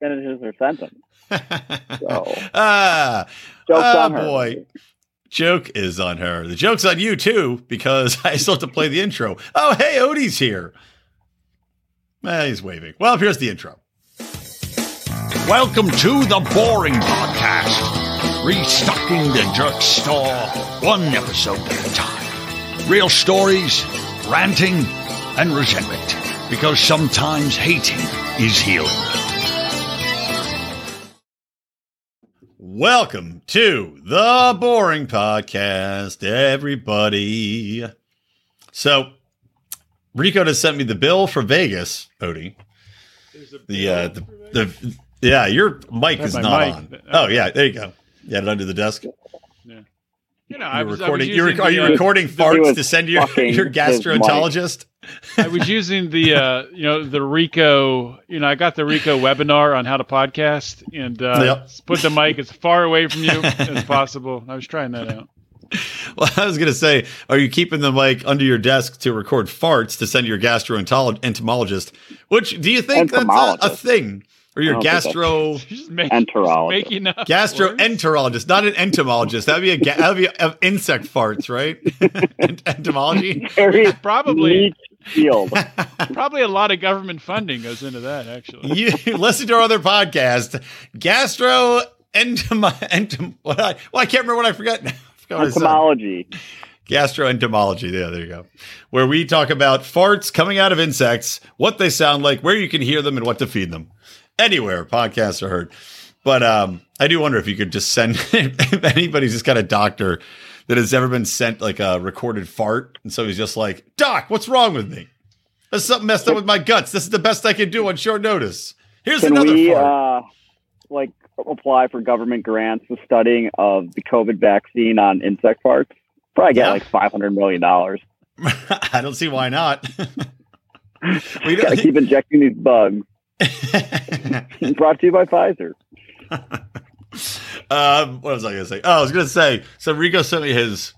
finishes her sentence. So ah, joke's ah, on her. boy. Joke is on her. The joke's on you too, because I still have to play the intro. Oh, hey, Odie's here. Eh, he's waving. Well, here's the intro. Welcome to the Boring Podcast, restocking the drugstore one episode at a time. Real stories, ranting, and resentment, because sometimes hating is healing. Welcome to the Boring Podcast, everybody. So, Rico just sent me the bill for Vegas, Odie. The uh, the, the yeah, your mic That's is not mic. on. Oh yeah, there you go. You had it under the desk. You know, I You're was, recording. I was You're, using are you the, uh, recording farts to send your your gastroenterologist? I was using the uh, you know the Rico. You know, I got the Rico webinar on how to podcast and uh, Yep. put the mic as far away from you as possible. I was trying that out. Well, I was gonna say, are you keeping the mic under your desk to record farts to send to your gastroenterologist? Which do you think that's a, a thing? Or your I don't think gastro make, Enterologist. making up gastroenterologist, not an entomologist? That'd be a ga- that'd be a, insect farts, right? Ent- Entomology. Very Probably, field. probably a lot of government funding goes into that. Actually, You listen to our other podcast, gastro entom entom. What I well, I can't remember what I forgot. now. I forgot what I said. Entomology. Gastroentomology. Yeah, there you go. Where we talk about farts coming out of insects, what they sound like, where you can hear them, and what to feed them. Anywhere podcasts are heard. But um, I do wonder if you could just send if anybody's just got a doctor that has ever been sent like a recorded fart, and so he's just like, "Doc, what's wrong with me? There's something messed up with my guts. This is the best I can do on short notice. Here's Can another we fart." uh, like apply for government grants for studying of the COVID vaccine on insect farts? Probably get Yeah. like five hundred million dollars. I don't see why not. we Gotta keep injecting these bugs. Brought to you by Pfizer. um, what was I going to say? Oh, I was going to say. So Rico sent me his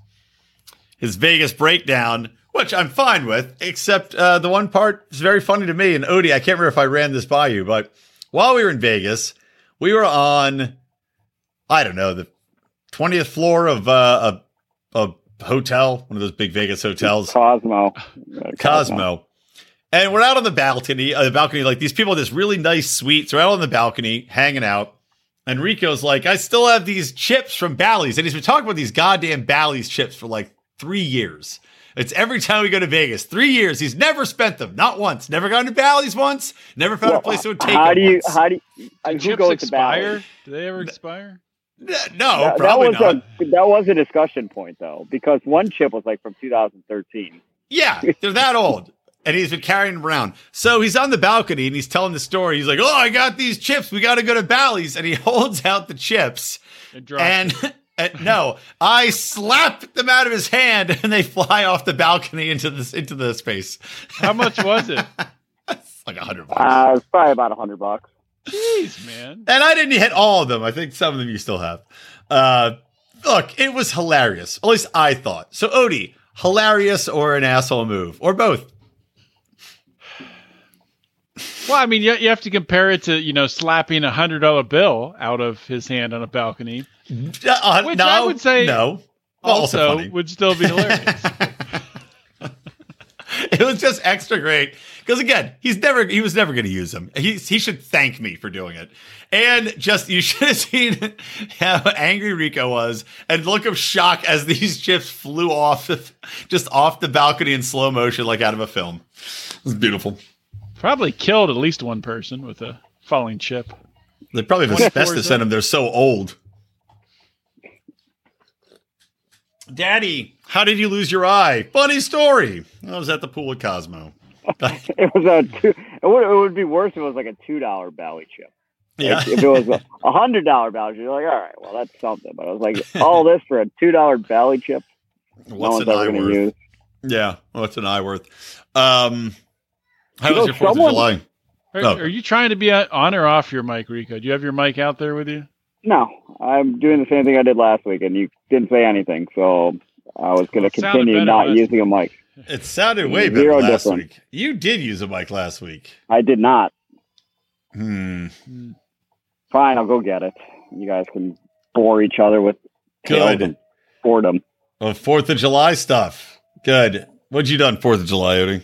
his Vegas breakdown, which I'm fine with, except uh, the one part is very funny to me. And Odie, I can't remember if I ran this by you, but while we were in Vegas, we were on, I don't know, the twentieth floor of uh, a a hotel, one of those big Vegas hotels. Cosmo. Uh, Cosmo. And we're out on the balcony, uh, the balcony, like these people in this really nice suite. So we're out on the balcony hanging out. And Rico's like, I still have these chips from Bally's. And he's been talking about these goddamn Bally's chips for like three years. It's every time we go to Vegas. Three years. He's never spent them. Not once. Never gone to Bally's once. Never found a place that would take How him do you? once. How do you? uh, Do who chips to expire? Bally's? Do they ever expire? No, that, that probably was not. a that was a discussion point though, because one chip was like from 2013. Yeah, they're that old. And he's been carrying them around. So he's on the balcony and he's telling the story. He's like, Oh, I got these chips. We got to go to Bally's. And he holds out the chips. And, and no, I slap them out of his hand and they fly off the balcony into this into the space. How much was it? Like a hundred bucks. Uh, it's probably about a hundred bucks. Jeez, man. and I didn't hit all of them. I think some of them you still have. Uh, look, it was hilarious. At least I thought. So Odie, hilarious or an asshole move or both? Well, I mean, you, you have to compare it to you know slapping a hundred dollar bill out of his hand on a balcony. Uh, Which no, I would say no. Also, Also, would still be hilarious. it was just extra great because again, he's never he was never going to use them. He he should thank me for doing it. And just you should have seen how angry Rico was and look of shock as these chips flew off just off the balcony in slow motion like out of a film. It was beautiful. Probably killed at least one person with a falling chip. They probably have 24 asbestos in them. They're so old. Daddy, how did you lose your eye? Funny story. I was at the pool with Cosmo. It was a two. It would, it would be worse if it was like a two dollar Bally chip. Yeah. Like, if it was a, a hundred dollar Bally chip, you're like, all right, well that's something. But I was like, all this for a two dollar Bally chip, no What's one's an ever eye worth? use. Yeah, what's an eye worth? Um, how You was know, your Fourth someone- of July? Are, Oh. are you trying to be on or off your mic, Rico? Do you have your mic out there with you? No, I'm doing the same thing I did last week, and you didn't say anything, so I was going to it sounded continue not last using a mic. It sounded way better Zero last different. week. You did use a mic last week. I did not. Hmm. Fine, I'll go get it. You guys can bore each other with tales Good. of boredom. Fourth of July stuff. Good. What'd you done Fourth of July, Odie?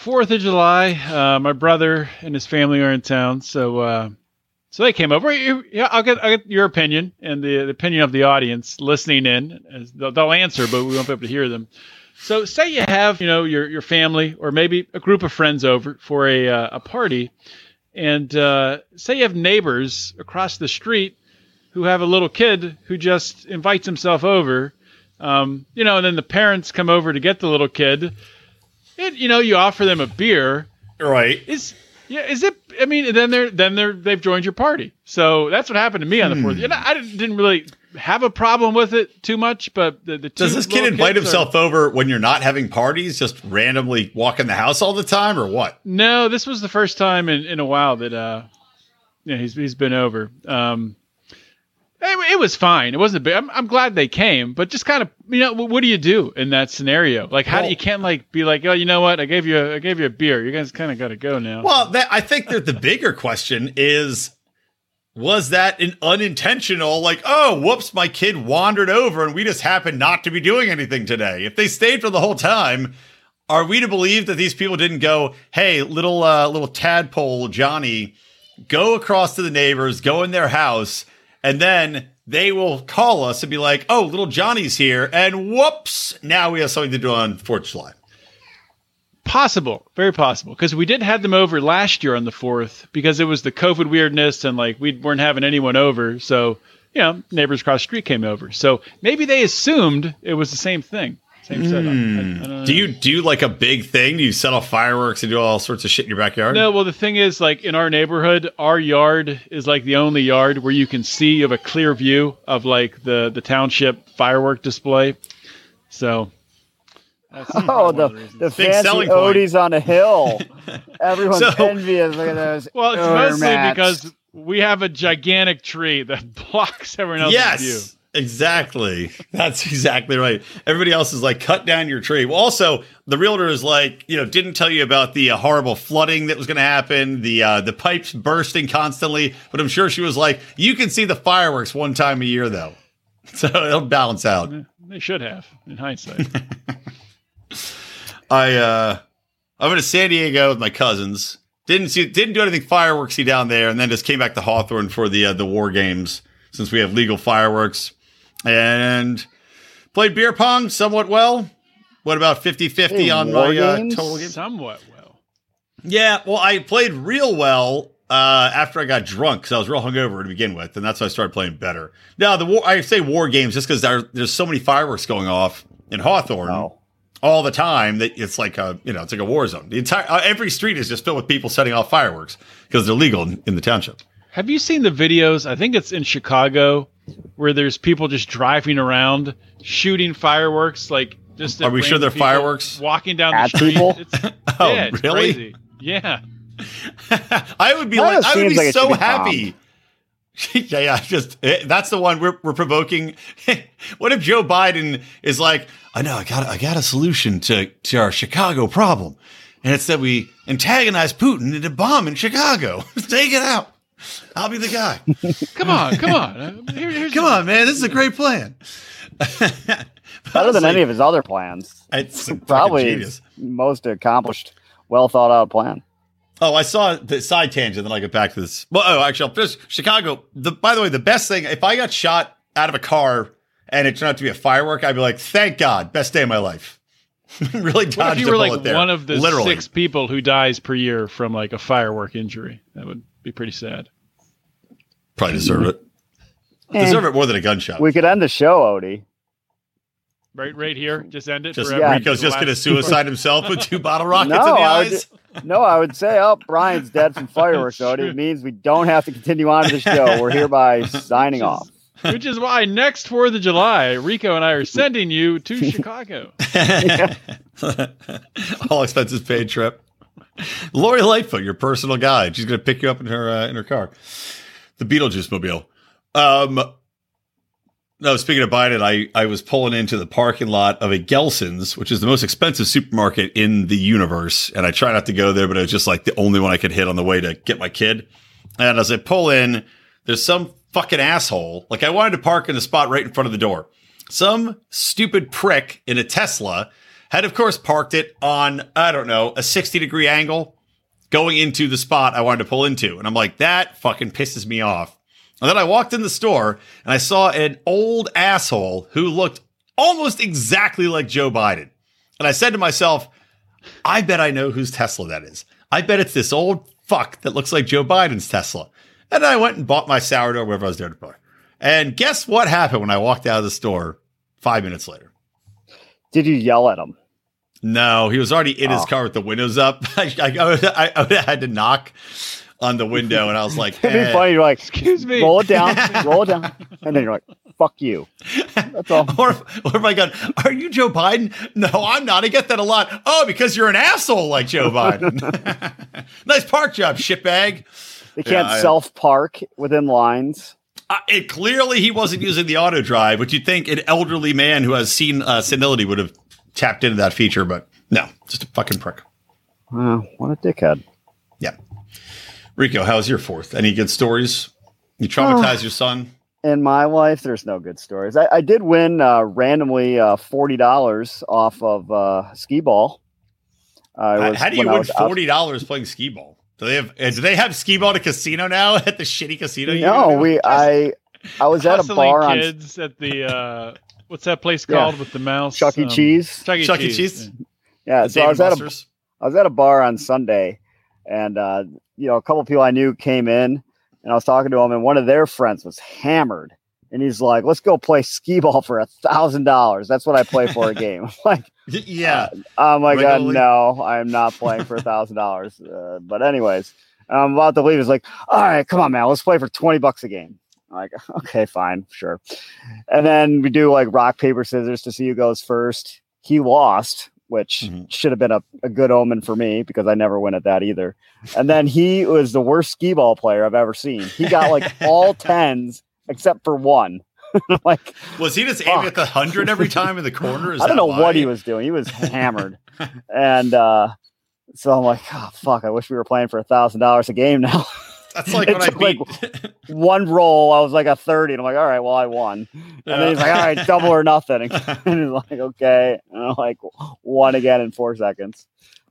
Fourth of July, uh, my brother and his family are in town, so uh, so they came over. Yeah, I'll get I'll get your opinion and the, the opinion of the audience listening in. They'll, they'll answer, but we won't be able to hear them. So, say you have you know your your family or maybe a group of friends over for a uh, a party, and uh, say you have neighbors across the street who have a little kid who just invites himself over. Um, you know, and then the parents come over to get the little kid. And, you know, you offer them a beer. Right. Is yeah, is it? I mean, then they're then they're they've joined your party. So that's what happened to me on the fourth. Hmm. You know, I didn't, didn't really have a problem with it too much, but the, the two Does this kid invite kids are- himself over when you're not having parties, just randomly walk in the house all the time, or what? No, this was the first time in, in a while that uh, yeah, he's he's been over. Um, it, it was fine. It wasn't big. I'm, I'm glad they came, but just kind of you know, what do you do in that scenario? Like, how do you can't like be like, oh, you know what? I gave you a, I gave you a beer. You guys kind of got to go now. Well, that, I think that the bigger question is was that an unintentional, like, oh, whoops, my kid wandered over and we just happened not to be doing anything today? If they stayed for the whole time, are we to believe that these people didn't go, hey, little uh, little tadpole Johnny, go across to the neighbors, go in their house, and then they will call us and be like, oh, little Johnny's here, and whoops, now we have something to do on Fourth of July. Possible, very possible, because we did have them over last year on the fourth because it was the COVID weirdness and like we weren't having anyone over, so you know neighbors across the street came over. So maybe they assumed it was the same thing, same setup. I- I hmm. don't know. Do you do like a big thing? Do you set off fireworks and do all sorts of shit in your backyard? No, well the thing is, like in our neighborhood, our yard is like the only yard where you can see you have a clear view of like the the township firework display. So. That's Oh, probably the one of reasons. the Big fancy selling point. Odies on a hill. Everyone's So- envious. Look at those. Well, it's Ermats. mostly because we have a gigantic tree that blocks everyone else's view. Exactly. That's exactly right. Everybody else is like, cut down your tree. Well, also, the realtor is like, you know, didn't tell you about the uh, horrible flooding that was going to happen, the uh, the pipes bursting constantly. But I'm sure she was like, you can see the fireworks one time a year, though, so it'll balance out. They should have, in hindsight. I uh I went to San Diego with my cousins. Didn't see didn't do anything fireworksy down there, and then just came back to Hawthorne for the uh, the war games since we have legal fireworks. And played beer pong somewhat well. What about 50-50 on my uh, total game? Somewhat well. Yeah, well, I played real well uh, after I got drunk because I was real hungover to begin with, and that's why I started playing better. Now, the war, I say war games just because there, there's so many fireworks going off in Hawthorne Oh. all the time that it's like a you know it's like a war zone. The entire uh, every street is just filled with people setting off fireworks because they're legal in, in the township. Have you seen the videos? I think it's in Chicago where there's people just driving around shooting fireworks. Like, just Are we sure they're fireworks? walking down the At street? people? It's, Oh, yeah, it's really? crazy. Yeah. I would be That like, I would be like so be happy. yeah, yeah, just eh, that's the one we're, we're provoking. what if Joe Biden is like, I know, I got, I got a solution to to our Chicago problem, and it's that we antagonize Putin into bombing Chicago. Take it out. I'll be the guy. Come on, come on. Uh, here- here's Come on, man, this is a great plan. Better than any of his other plans. It's Probably his most accomplished, well thought out plan. Oh, I saw the side tangent. Then I get back to this. Well, oh, actually, I'll just Chicago. The by the way, the best thing if I got shot out of a car and it turned out to be a firework, I'd be like, "Thank God, best day of my life." really What if you a were like there. one of the literally. six people who dies per year from like a firework injury? That would be pretty sad. Probably deserve it. Eh, Deserve it more than a gunshot. we could end the show, Odie. Right, right here. Just end it. just. Yeah. Rico's just going to suicide himself with two bottle rockets No, in the I would eyes. No, I would say, oh, Brian's dead from fireworks, That's Odie. It means we don't have to continue on to the show. We're hereby signing off. Which is why next Fourth of July, Rico and I are sending you to Chicago. All expenses paid trip. Lori Lightfoot, your personal guide. She's going to pick you up in her uh, in her car. The Beetlejuice mobile. Um, no, speaking of Biden, I, I was pulling into the parking lot of a Gelson's, which is the most expensive supermarket in the universe. And I try not to go there, but it was just like the only one I could hit on the way to get my kid. And as I pull in, there's some fucking asshole. Like I wanted to park in the spot right in front of the door. Some stupid prick in a Tesla had, of course, parked it on, I don't know, a 60 degree angle going into the spot I wanted to pull into. And I'm like, that fucking pisses me off. And then I walked in the store and I saw an old asshole who looked almost exactly like Joe Biden. And I said to myself, I bet I know whose Tesla that is. I bet it's this old fuck that looks like Joe Biden's Tesla. And I went and bought my sourdough wherever I was there to buy. And guess what happened when I walked out of the store five minutes later? Did you yell at him? No, he was already in his Oh. car with the windows up. I, I, I, I, I would have had to knock on the window, and I was like, It'd be eh. funny. You're like, Excuse me. roll it down, roll it down, and then you're like, "Fuck you." That's all. Or, or my God, are you Joe Biden? No, I'm not. I get that a lot. Oh, because you're an asshole like Joe Biden. nice park job, shitbag. They can't Yeah, self park within lines. Uh, it clearly he wasn't using the auto drive, which you'd think an elderly man who has seen uh, senility would have tapped into that feature, but no, just a fucking prick. Wow, what a dickhead. Yeah. Rico, how's your fourth? Any good stories? You traumatized your son? In my life, there's no good stories. I, I did win uh, randomly uh, forty dollars off of uh, skee ball. Uh, How, was how do you win was forty dollars playing skee ball? Do they have? uh, Do they have skee ball at a casino now? At the shitty casino? No, to? we. I. I was at a Hustling bar on kids at the uh, what's that place Yeah. called with the mouse? Chuck E. Um, Cheese. Chuck E. Chuck. Cheese. Cheese? Yeah, The so I Dave was at a Buster's? I was at a bar on Sunday, and uh, you know, a couple people I knew came in, and I was talking to them, and one of their friends was hammered, and he's like, "Let's go play skee ball for a thousand dollars. That's what I play for a game." Like, yeah. I'm like, uh, no, I'm not playing for a thousand dollars. Uh, But anyways, I'm about to leave. He's like, all right, come on, man, let's play for twenty bucks a game. I'm like, okay, fine, sure. And then we do like rock paper scissors to see who goes first. He lost, which Mhm. should have been a, a good omen for me because I never win at that either. And then he was the worst skee ball player I've ever seen. He got like all tens except for one. Like, Was he just aiming at the hundred every time in the corner? Is I don't know what he was doing. He was hammered, and uh, so I'm like, oh fuck! I wish we were playing for a thousand dollars a game now. That's like It when I took, like. One roll, I was like a thirty, and I'm like, all right, well, I won. And then he's like, all right, double or nothing. and he's like, okay, and I'm like, one again in four seconds.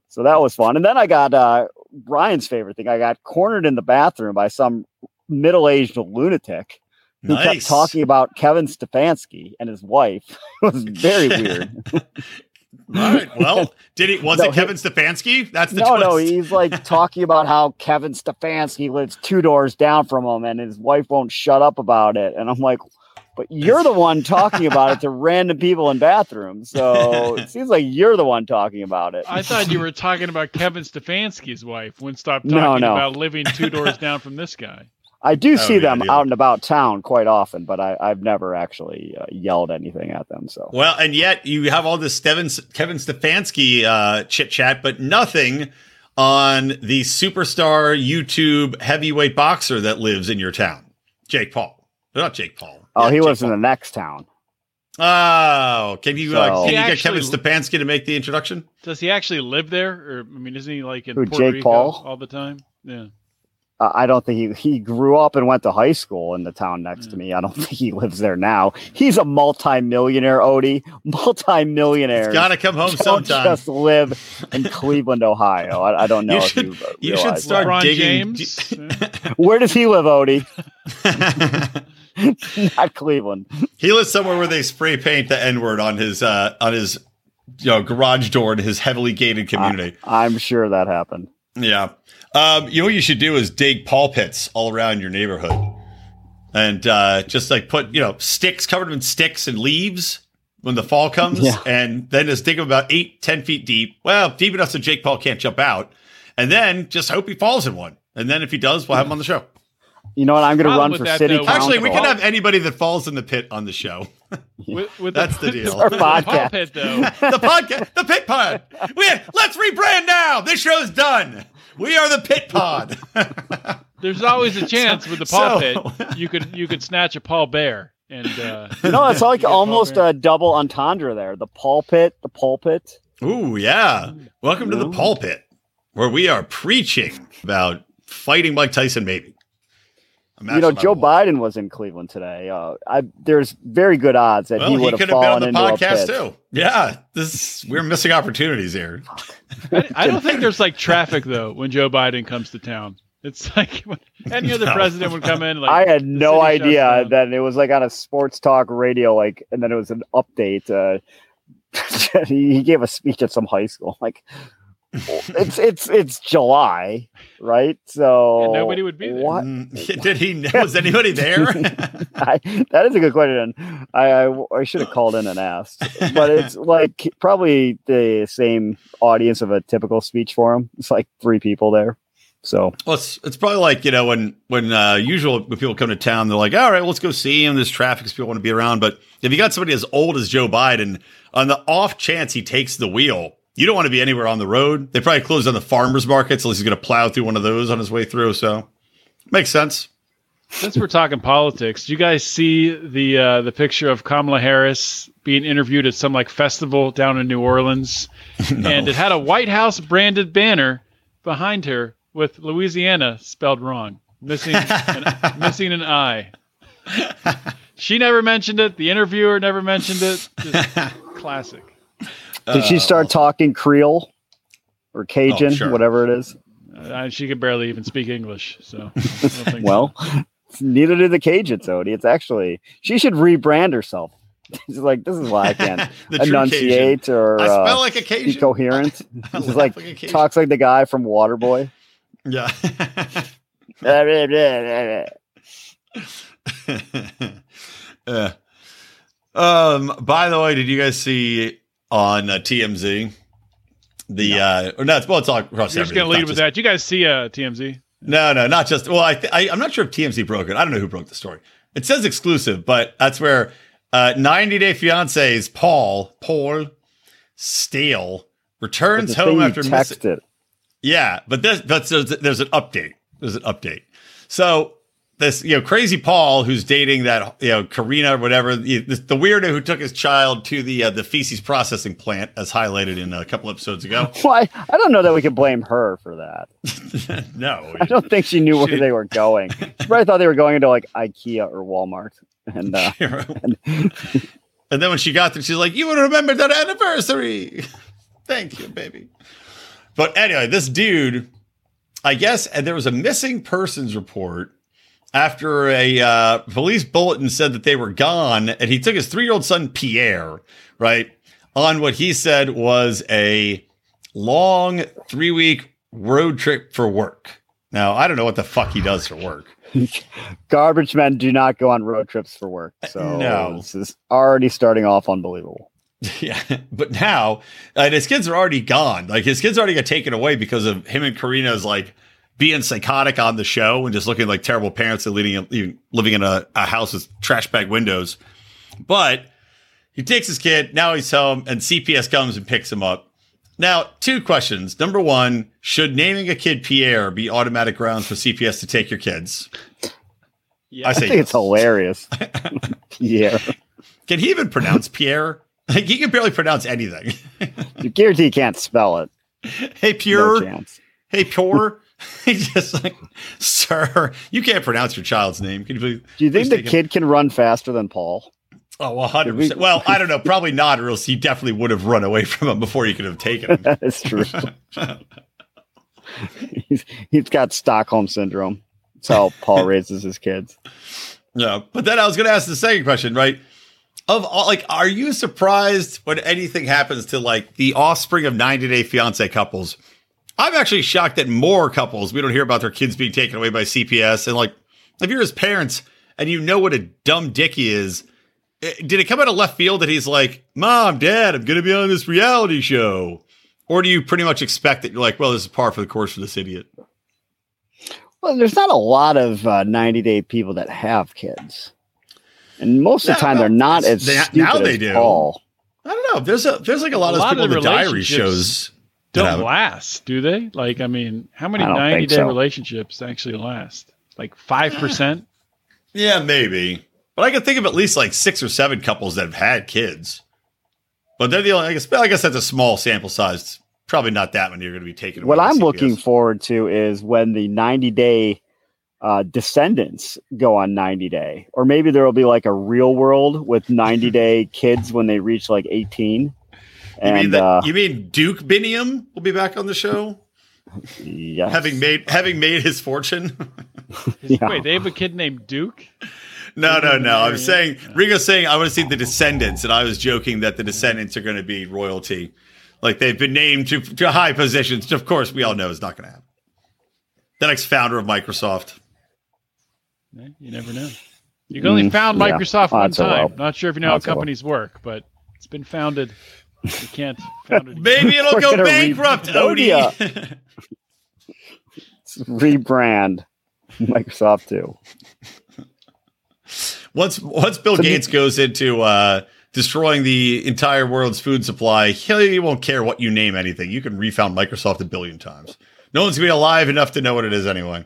So that was fun. And then I got uh, Brian's favorite thing. I got cornered in the bathroom by some middle-aged lunatic who nice. kept talking about Kevin Stefanski and his wife. it was very weird. All right. Well, did he? Was No, it he- Kevin Stefanski? That's the no, twist. no, he's like talking about how Kevin Stefanski lives two doors down from him and his wife won't shut up about it. And I'm like, but you're the one talking about it to random people in bathrooms. So it seems like you're the one talking about it. I thought you were talking about Kevin Stefanski's wife. When stop No, talking no. about living two doors down from this guy. I do That see would them ideal. out and about town quite often, but I, I've never actually uh, yelled anything at them. So Well, and yet you have all this Steven, Kevin Stefanski uh, chit chat, but nothing on the superstar YouTube heavyweight boxer that lives in your town, Jake Paul. Not Jake Paul. oh, Yeah, he Jake lives in the next town. Oh, can you uh, can He you get Kevin Stefanski to make the introduction? Does he actually live there, or I mean, isn't he like in Who, Puerto Jake Rico Paul? all the time? Yeah. Uh, I don't think he he grew up and went to high school in the town next to Mm. me. I don't think he lives there now. He's a multimillionaire, Odie. Multimillionaire. It's got to come home don't sometime. just live in Cleveland, Ohio. I, I don't know You if should- you, you should start LeBron digging James. Where does he live, Odie? Not Cleveland. he lives somewhere where they spray paint the N word on his uh, on his you know garage door in his heavily gated community. I'm sure that happened. Yeah. Um, you know what you should do is dig paw pits all around your neighborhood, and uh, just like put you know sticks covered them in sticks and leaves when the fall comes, Yeah. and then just dig them about eight ten feet deep. Well, deep enough so Jake Paul can't jump out, and then just hope he falls in one. And then if he does, we'll have him on the show. You know what? I'm going to run for that, city though- council. Actually, we could have anybody that falls in the pit on the show. With, with That's the with deal. Our with the ball podcast. pit, though. the podcast, the Pit Pod. We let's rebrand now. This show's done. We are the Pit Pod. There's always a chance with the Paul so- pit. You could you could snatch a Paul Bear and uh, No, it's like almost a double entendre there. The pulpit, the pulpit. Ooh, yeah. Welcome to the pulpit, where we are preaching about fighting Mike Tyson, maybe. A you know, Joe would. Biden was in Cleveland today. Uh, I there's very good odds that Well, he he would have could have been fallen on the into a podcast pit. too. Yeah, this we're missing opportunities here. I, I don't think there's like traffic though when Joe Biden comes to town. It's like any other No. president would come in. Like I had no idea down. that it was like on a sports talk radio, like, and then it was an update. Uh, he, he gave a speech at some high school. Like, it's it's it's July, right? So Yeah, nobody would be there. What? Mm, Did he know? Was anybody there? I, that is a good question. I, I I should have called in and asked, but it's like probably the same audience of a typical speech forum. It's like three people there. So Well, it's, it's probably like you know when when uh, usual when people come to town, they're like, "All right, let's go see him." There's traffic, 'cause people want to be around. But if you got somebody as old as Joe Biden, on the off chance he takes the wheel, you don't want to be anywhere on the road. They probably closed on the farmers markets unless he's going to plow through one of those on his way through. So makes sense. Since we're talking politics, do you guys see the uh, the picture of Kamala Harris being interviewed at some like festival down in New Orleans, and it had a White House branded banner behind her with Louisiana spelled wrong, missing an, missing an I. She never mentioned it. The interviewer never mentioned it. Just classic. Did she start talking Creole or Cajun, Oh, sure. whatever it is? Uh, she could barely even speak English. So, I don't think Well, neither do the Cajuns, Odie. It's actually she should rebrand herself. She's like, this is why I can't The true enunciate or I smell uh, like a be Cajun. coherent. I She's like like Cajun. talks like the guy from Waterboy. Yeah. Yeah. Um. By the way, did you guys see on uh, TMZ the uh or not? Well, it's all across. You're just gonna It's lead with just- that. You guys see uh, TMZ? No, no, not just. Well, I, th- I I'm not sure if TMZ broke it. I don't know who broke the story. It says exclusive, but that's where uh 90 Day Fiance's Paul Paul Staehle returns home after missing. texted. Yeah, but this, but there's, there's an update. There's an update. So this, you know, crazy Paul who's dating that, you know, Karina or whatever, the, the weirdo who took his child to the uh, the feces processing plant, as highlighted in a couple episodes ago. Why? I don't know that we can blame her for that. no, I don't think she knew where She- they were going. She probably thought they were going into like IKEA or Walmart. And uh, and then when she got there, she's like, "You would remember that anniversary." Thank you, baby. But anyway, this dude, I guess, and there was a missing persons report after a uh, police bulletin said that they were gone, and he took his three-year-old son Pierre, right, on what he said was a long three-week road trip for work. Now, I don't know what the fuck he does for work. garbage men do not go on road trips for work. So No. this is already starting off unbelievable. Yeah, but now and his kids are already gone. Like his kids already got taken away because of him and Karina's like being psychotic on the show and just looking like terrible parents and leading living in a, a house with trash bag windows. But he takes his kid. Now he's home, and CPS comes and picks him up. Now, two questions. Number one, should naming a kid Pierre be automatic grounds for CPS to take your kids? Yeah. I I say think it's hilarious. yeah. Can he even pronounce Pierre? Like he can barely pronounce anything. You guarantee you can't spell it. hey, Pierre. chance. Hey, Pure. He's just like, sir, you can't pronounce your child's name. Can you please? Do you think the take him- kid can run faster than Paul? Oh, 100%. We- Well, I don't know. Probably not, or else he definitely would have run away from him before you could have taken him. That is true. he's, he's got Stockholm syndrome. That's how Paul raises his kids. yeah. But then I was going to ask the second question, right? Of all, like, are you surprised when anything happens to like the offspring of 90 Day Fiance couples? I'm actually shocked that more couples we don't hear about their kids being taken away by CPS. And like, if you're his parents and you know what a dumb dick he is, eh, did it come out of left field that he's like, "Mom, Dad, I'm going to be on this reality show," or do you pretty much expect that you're like, "Well, this is par for the course for this idiot"? Well, there's not a lot of uh, 90 day people that have kids. And most of the time, no, they're not as they- stupid now they as do. Paul. I don't know. There's a there's like a lot A of lot people of in the the diary shows. That have Don't it. last, do they? Like, I mean, how many 90 day so. relationships actually last? Like 5%? Yeah, maybe. But I can think of at least like six or seven couples that have had kids. But they're the only. I guess, I guess that's a small sample size. Probably not that many you're going to be taking. What I'm looking forward to is when the 90 day uh, Descendants go on 90 day, or maybe there will be like a real world with 90 day kids when they reach like 18. You And mean that, uh, you mean Duke Biniam will be back on the show, yes. having made having made his fortune? Yeah. Wait, they have a kid named Duke. no, no, no. I'm saying Rico's saying I want to see the Descendants, and I was joking that the Descendants are going to be royalty, like they've been named to to high positions. Which of course, we all know is not going to happen. The next founder of Microsoft. You never know. You can only Mm, found. Microsoft Oh, one that's a time. well. Not sure if you know how That's a well. companies work, but it's been founded. You can't found it. Maybe it'll go gonna re- bankrupt, Oh, Odie. rebrand Microsoft too. once once Bill So the- Gates goes into uh, destroying the entire world's food supply, he won't care what you name anything. You can refound Microsoft a billion times. No one's gonna be alive enough to know what it is anyway.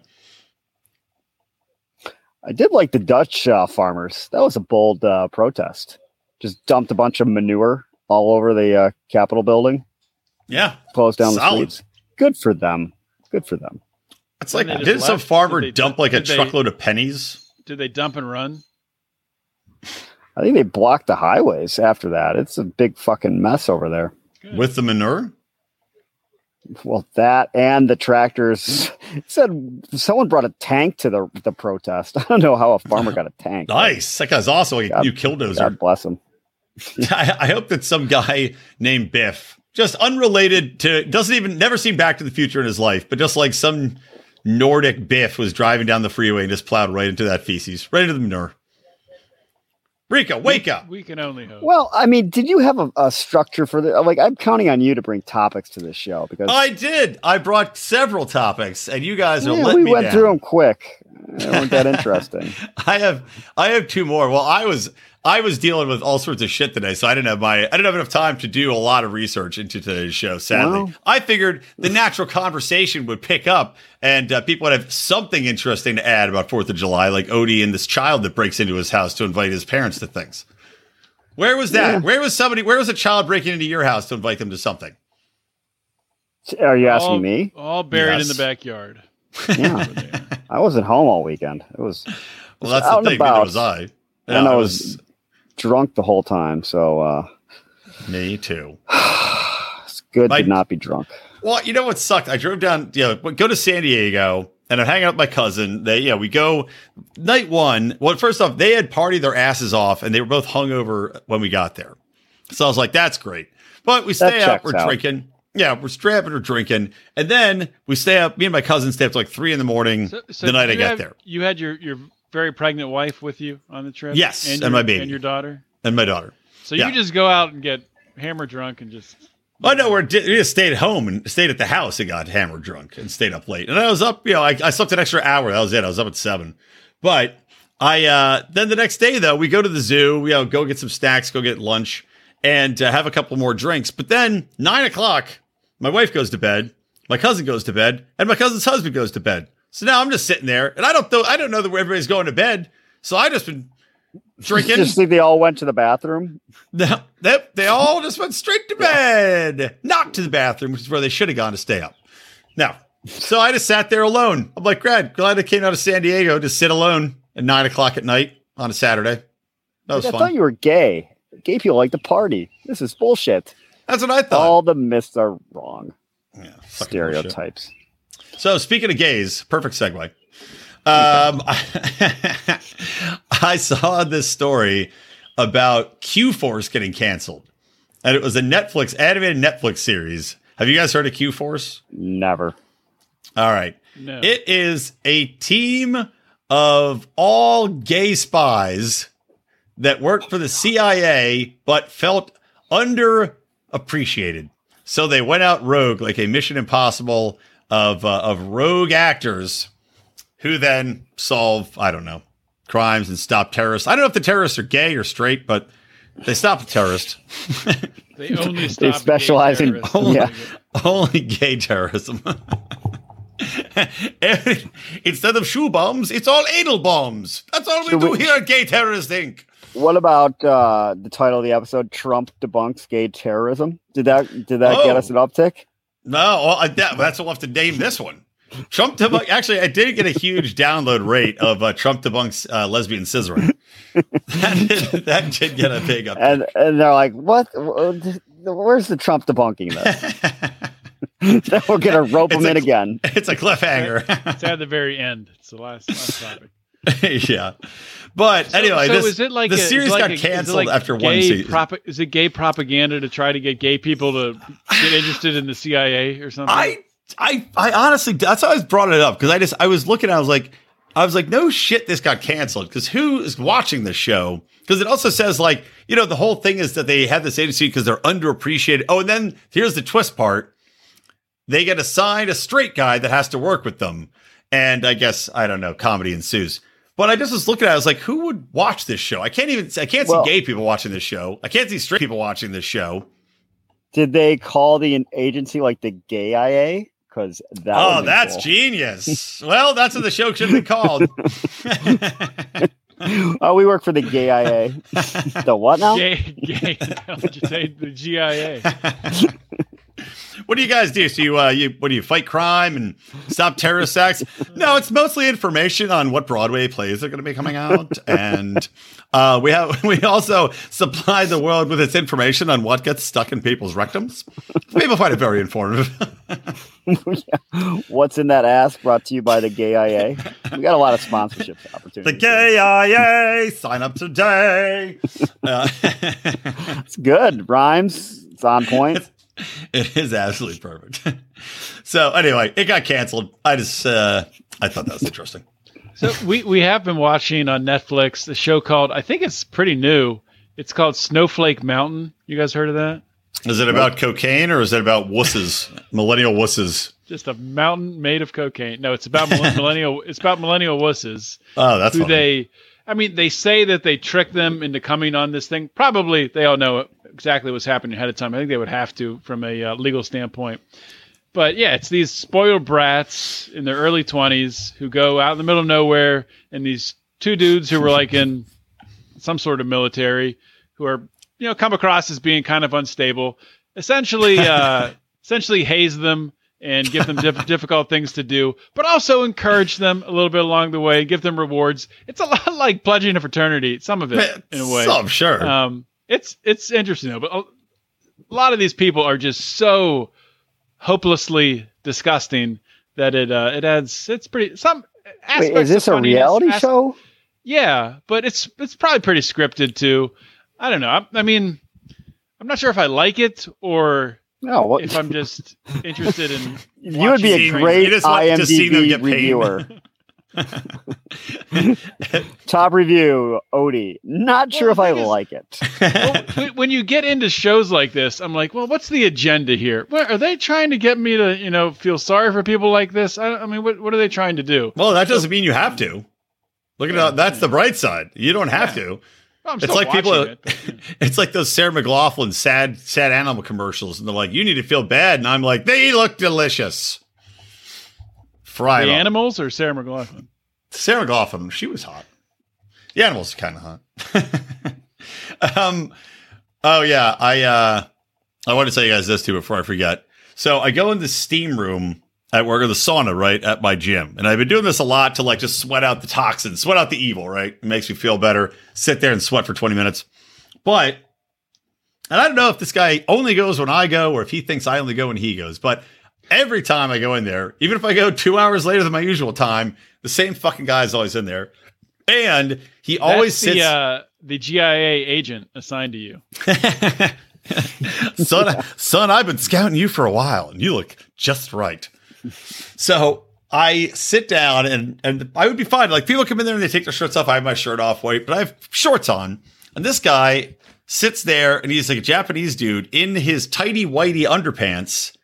I did like the Dutch uh, farmers. That was a bold uh, protest. Just dumped a bunch of manure all over the uh, Capitol building, Yeah, closed down Solid. the streets. Good for them. Good for them. it's like did some farmer Did dump like a they- truckload of pennies? Did they dump and run? I think they blocked the highways after that. It's a big fucking mess over there. Good. With the manure? Well, that and the tractors it said someone brought a tank to the the protest. I don't know how a farmer got a tank. Nice. That guy's awesome. Like a God- new killdozer. God bless him. I, I hope that some guy named Biff, just unrelated to, doesn't even never seen Back to the Future in his life, but just like some Nordic Biff was driving down the freeway and just plowed right into that feces, right into the manure. Rico, wake up. We can only hope. Well, I mean, did you have a, a structure for the like? I'm counting on you to bring topics to this show because I did. I brought several topics, and you guys are yeah, letting we me went down. through them quick. They weren't that interesting. I have I have two more. Well, I was I was dealing with all sorts of shit today, so I didn't have my I didn't have enough time to do a lot of research into today's show. Sadly, Well. I figured the natural conversation would pick up, and uh, people would have something interesting to add about Fourth of July, like Odie and this child that breaks into his house to invite his parents to things. Where was that? Yeah. Where was somebody? Where was a child breaking into your house to invite them to something? Are you asking all, me? All buried Yes. in the backyard. Yeah, I wasn't home all weekend. It was Well, that's out the thing. Neither about. was I. And I it was- drunk the whole time, so uh, me too. it's good My- to not be drunk. Well, you know what sucked? I drove down, you know, go to San Diego and I'm hanging out with my cousin. They, yeah, we go night one. Well, first off, they had partied their asses off and they were both hungover when we got there. So I was like, that's great. But we stay That up, we're out. drinking. Yeah, we're strapping, we're drinking. And then we stay up. Me and my cousin stay up like three in the morning So, so the night I got have- there. You had your, your very pregnant wife with you on the trip? Yes, and your, my baby. And your daughter? And my daughter. So Yeah. you just go out and get hammer drunk and just. Oh no, we're we just stayed at home and stayed at the house and got hammered drunk and stayed up late. And I was up, you know, I, I slept an extra hour. That was it. I was up at seven. But I uh then the next day though, we go to the zoo, you know, go get some snacks, go get lunch, and uh, have a couple more drinks. But then nine o'clock, my wife goes to bed, my cousin goes to bed, and my cousin's husband goes to bed. So now I'm just sitting there, and I don't know, I don't know that everybody's going to bed. So I just been drinking. Just think they all went to the bathroom. No, they, they all just went straight to bed, not to the bathroom, which is where they should have gone to stay up. Now, so I just sat there alone. I'm like, glad, glad I came out of San Diego to sit alone at nine o'clock at night on a Saturday. That was I fun. thought you were gay. Gay people like to party. This is bullshit. That's what I thought. All the myths are wrong. Yeah, fucking bullshit. Stereotypes. So speaking of gays, perfect segue. Um, I saw this story about Q Force getting canceled, and it was a Netflix animated Netflix series. Have you guys heard of Q Force? Never. All right. No. It is a team of all gay spies that worked for the CIA but felt underappreciated. So they went out rogue, like a Mission Impossible of uh, of rogue actors, who then solve I don't know crimes and stop terrorists. I don't know if the terrorists are gay or straight, but they stop the terrorists. they only They stop specialize in- terrorists. yeah. Only gay terrorism. Instead of shoe bombs, it's all anal bombs. That's all we Should do we- here at Gay Terrorist Inc. What about uh, the title of the episode? Trump debunks gay terrorism. Did that did that get Oh. us an uptick? No, well, I, that, that's what we'll have to name this one. Trump debunk. Actually, I did get a huge download rate of uh, Trump debunks uh, lesbian scissoring. that, did, that did get a big up. And and they're like, what? Where's the Trump debunking this? then we're gonna rope It's him a- in again. It's a cliffhanger. It's at the very end. It's the last, last topic. yeah, but So- anyway, so this, is it like the a- series like got a- canceled like after one season. propa- is it gay propaganda to try to get gay people to get interested in the CIA or something? I, I, I honestly, that's how I brought it up because I just, I was looking, I was like, I was like, no shit, this got canceled because who is watching this show? Because it also says like, you know, the whole thing is that they have this agency because they're underappreciated. Oh, and then here's the twist part: they get assigned a straight guy that has to work with them, and I guess I don't know, comedy ensues. But I just was looking at, it, I was like, who would watch this show? I can't even, I can't Well- see gay people watching this show. I can't see straight people watching this show. Did they call the agency like the gay IA? Because that. Oh, that's cool. genius. well, that's what the show should have been called. oh, we work for the gay IA. the what now? gay gay intelligence aid- the GIA. What do you guys do? So you, uh, you, what do you fight crime and stop terrorist acts? No, it's mostly information on what Broadway plays are going to be coming out, and uh, we have we also supply the world with its information on what gets stuck in people's rectums. People find it very informative. What's in that ass? Brought to you by the gay IA. We got a lot of sponsorship opportunities. the gay IA, sign up today. Uh, It's good. Rhymes. It's on point. It is absolutely perfect. so anyway, it got canceled. I just uh I thought that was interesting. So we we have been watching on Netflix the show called I think it's pretty new. It's called Snowflake Mountain. You guys heard of that? Is it about cocaine or is it about wusses, millennial wusses? Just a mountain made of cocaine. No, it's about millennial. It's about millennial wusses Oh, that's who funny. they. I mean, they say that they trick them into coming on this thing. Probably they all know exactly what's happening ahead of time. I think they would have to from a uh, legal standpoint. But yeah, it's these spoiled brats in their early 20s who go out in the middle of nowhere, and these two dudes who were like in some sort of military who are, you know, come across as being kind of unstable, essentially, uh, essentially haze them and give them diff- difficult things to do, but also encourage them a little bit along the way, give them rewards. It's a lot like pledging a fraternity, some of it in a way. So, sure. Um, it's it's interesting though, but a, a lot of these people are just so hopelessly disgusting that it uh, it adds it's pretty some. Wait, is this of a reality as- show? Yeah, but it's it's probably pretty scripted too. I don't know. I, I mean, I'm not sure if I like it or No. What, if I'm just interested in. you would be a great you to see them IMDb get paid. reviewer. Top review, Odie. Not sure Well, if I is- like it. Well, when- when you get into shows like this, I'm like, well, what's the agenda here? What, are they trying to get me to, you know, feel sorry for people like this? I, I mean, what what are they trying to do? well, that doesn't mean you have to. Look at that. That's the bright side. You don't have to. Well, It's like people. it, but, yeah. It's like those Sarah McLachlan sad, sad animal commercials, and they're like, "You need to feel bad," and I'm like, "They look delicious." Fried. the animals or Sarah McLachlan? Sarah McLachlan, she was hot. The animals are kind of hot. um, oh yeah, I uh, I want to tell you guys this too before I forget. So I go in the steam room at work or the sauna, right, at my gym, and I've been doing this a lot to like just sweat out the toxins, sweat out the evil, right? It makes me feel better. Sit there and sweat for twenty minutes, but. And I don't know if this guy only goes when I go or if he thinks I only go when he goes, but every time I go in there, even if I go two hours later than my usual time, the same fucking guy is always in there. And he always That's sits. the uh, the GIA agent assigned to you. son, son, I've been scouting you for a while, and you look just right. So I sit down, and and I would be fine. Like people come in there and they take their shirts off. I have my shirt off, wait, but I have shorts on, and this guy sits there, and he's like a Japanese dude in his tidy whitey underpants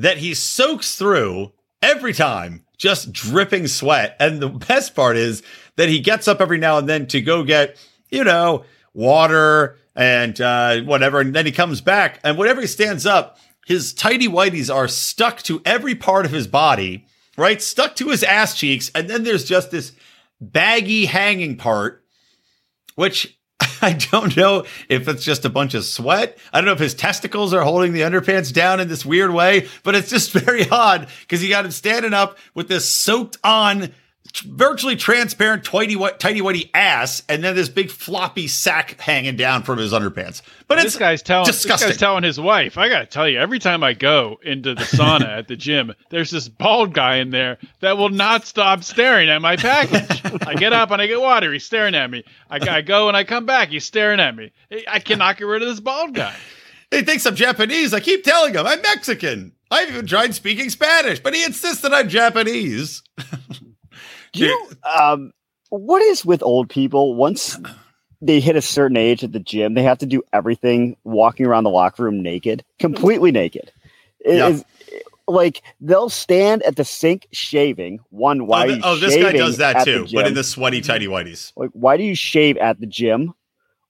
that he soaks through every time, just dripping sweat. And the best part is that he gets up every now and then to go get, you know, water and uh, whatever. And then he comes back, and whenever he stands up, his tidy whities are stuck to every part of his body, right? Stuck to his ass cheeks. And then there's just this baggy hanging part, which I don't know if it's just a bunch of sweat. I don't know if his testicles are holding the underpants down in this weird way, but it's just very odd because you got him standing up with this soaked on virtually transparent tidy tidy whitey ass and then this big floppy sack hanging down from his underpants. But this it's guy's telling disgusting. this guy's telling his wife i gotta tell you every time i go into the sauna at the gym there's this bald guy in there that will not stop staring at my package. I get up and i get water he's staring at me. I, I go and i come back he's staring at me. I cannot get rid of this bald guy. He thinks i'm japanese. I keep telling him i'm mexican. I've even tried speaking spanish but he insists that i'm japanese You, um, what is with old people? Once they hit a certain age at the gym, they have to do everything walking around the locker room naked, completely naked. It Yeah. is- like they'll stand at the sink shaving. One, why? oh, th- oh, this guy does that too but in the sweaty tidy whities like, why do you shave at the gym?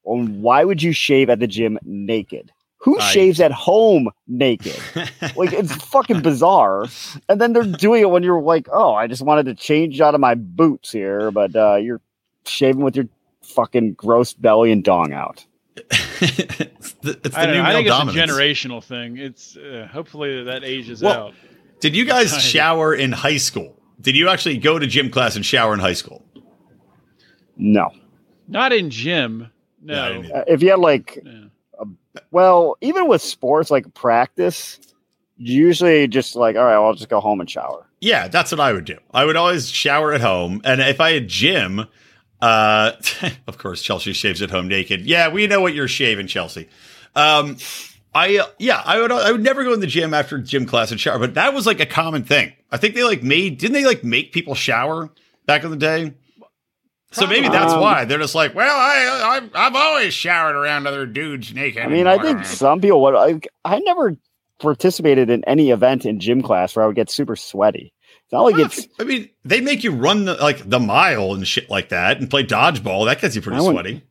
Or why would you shave at the gym naked? Who I- shaves at home naked? like it's fucking bizarre. And then they're doing it when you're like, oh, I just wanted to change out of my boots here, but uh, you're shaving with your fucking gross belly and dong out. it's the, it's the I, new know. I think dominance. it's a generational thing it's uh, hopefully that ages Well, out Did you guys shower in high school? Did you actually go to gym class and shower in high school? No. not in gym no. Uh, if you had like, Yeah. Well, even with sports like practice, usually just like, all right, well, I'll just go home and shower. Yeah, that's what I would do. I would always shower at home, and if I had gym, uh, of course Chelsea shaves at home naked. Yeah, we know what you're shaving, Chelsea. Um, I yeah, I would I would never go in the gym after gym class and shower, but that was like a common thing. I think they like made didn't they like make people shower back in the day? So maybe that's Um, why they're just like, well, I, I I've always showered around other dudes naked. I mean, I think some people would. I, I never participated in any event in gym class where I would get super sweaty. It's not like it's. I mean, they make you run the, like the mile and shit like that, and play dodgeball. That gets you pretty I sweaty.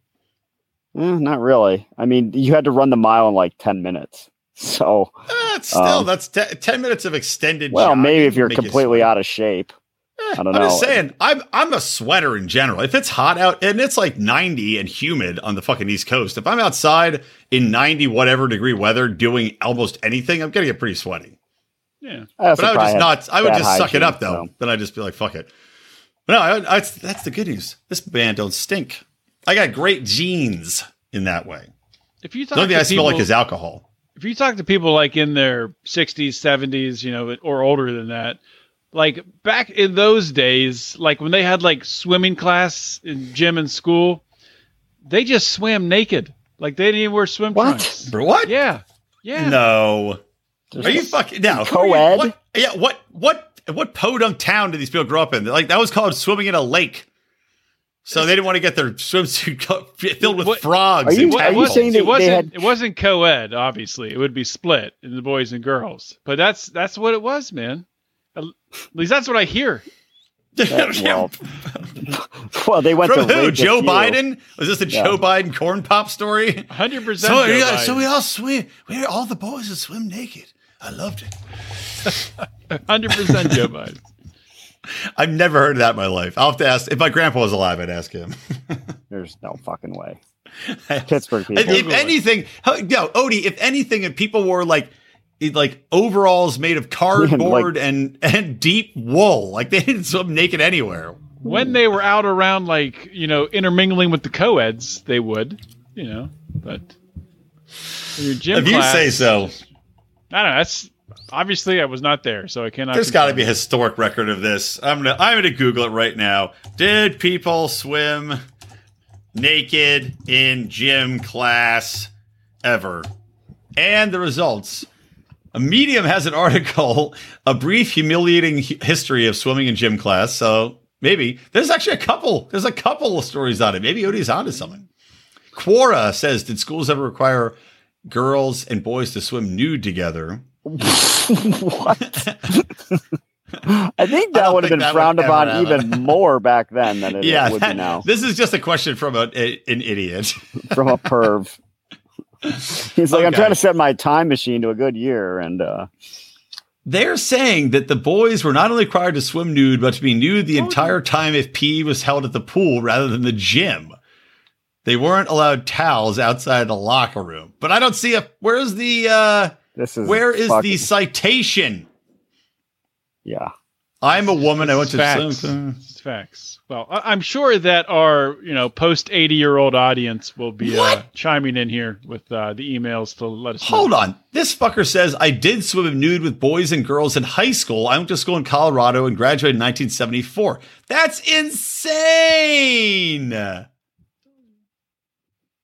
Eh, not really. I mean, you had to run the mile in like 10 minutes. So, Uh, it's still Um, that's te- ten minutes of extended. well, maybe if you're make you completely out of shape. I don't I'm just saying, I'm I'm a sweater in general. If it's hot out and it's like 90 and humid on the fucking East Coast, if I'm outside in 90 whatever degree weather doing almost anything, I'm gonna get pretty sweaty. yeah I But I would just not. I would just suck it up though. so. Then I'd just be like, fuck it. But no, I, I, that's the good news. This band don't stink. I got great genes in that way. if you The talk only thing to I smell like people- is alcohol. if you talk to people like in their 60s 70s you know or older than that like back in those days like when they had like swimming class in gym and school they just swam naked like they didn't even wear swim What? trunks Bro, what? yeah yeah No. Just- Are you fucking now? who Co-ed? What, yeah. What? What? What podunk town did these people grow up in? Like that was called swimming in a lake. So they didn't want to get their swimsuit co- filled with What- frogs. Are you- and are you tadpoles. saying it wasn't had- it wasn't co-ed obviously it would be split in the boys and girls but that's that's what it was man at least that's what i hear that- well, well, they went From to who? rape a Joe few. Was this a Yeah. Joe Biden corn pop story? 100% So, yeah, so we all swim. We all the boys would swim naked. I loved it. 100% joe biden I've never heard of that in my life. I'll have to ask if my grandpa was alive. I'd ask him. There's no fucking way. Pittsburgh people. If, if anything, no, Odie. If anything, if people were like it- like overalls made of cardboard and and deep wool, like they didn't swim naked anywhere. when they were out around like you know intermingling with the co-eds they would you know but in your gym if you say so, i don't know that's obviously i was not there so i cannot there's got to be a historic record of this. I'm gonna I'm gonna Google it right now. Did people swim naked in gym class ever? And the results. A Medium has an article, a brief humiliating history of swimming in gym class. So maybe there's actually a couple. There's a couple of stories on it. Maybe Odie's onto something. Quora says, did schools ever require girls and boys to swim nude together? what? I think that don't would have been frowned upon even more back then than it yeah, would that- be now this is just a question from a, a- an idiot. from a perv. He's like, I'm trying to set my time machine to a good year, and uh, They're saying that the boys were not only required to swim nude, but to be nude the entire time if PE was held at the pool rather than the gym. They weren't allowed towels outside the locker room. But I don't see a where's the uh This is where is fucking- the citation? yeah. I'm a woman. I went to facts. It's facts. Well, I- I'm sure that our you know post 80 year old audience will be uh, chiming in here with uh, the emails to let us Hold know. on. This fucker says I did swim nude with boys and girls in high school. I went to school in Colorado and graduated in 1974. That's insane.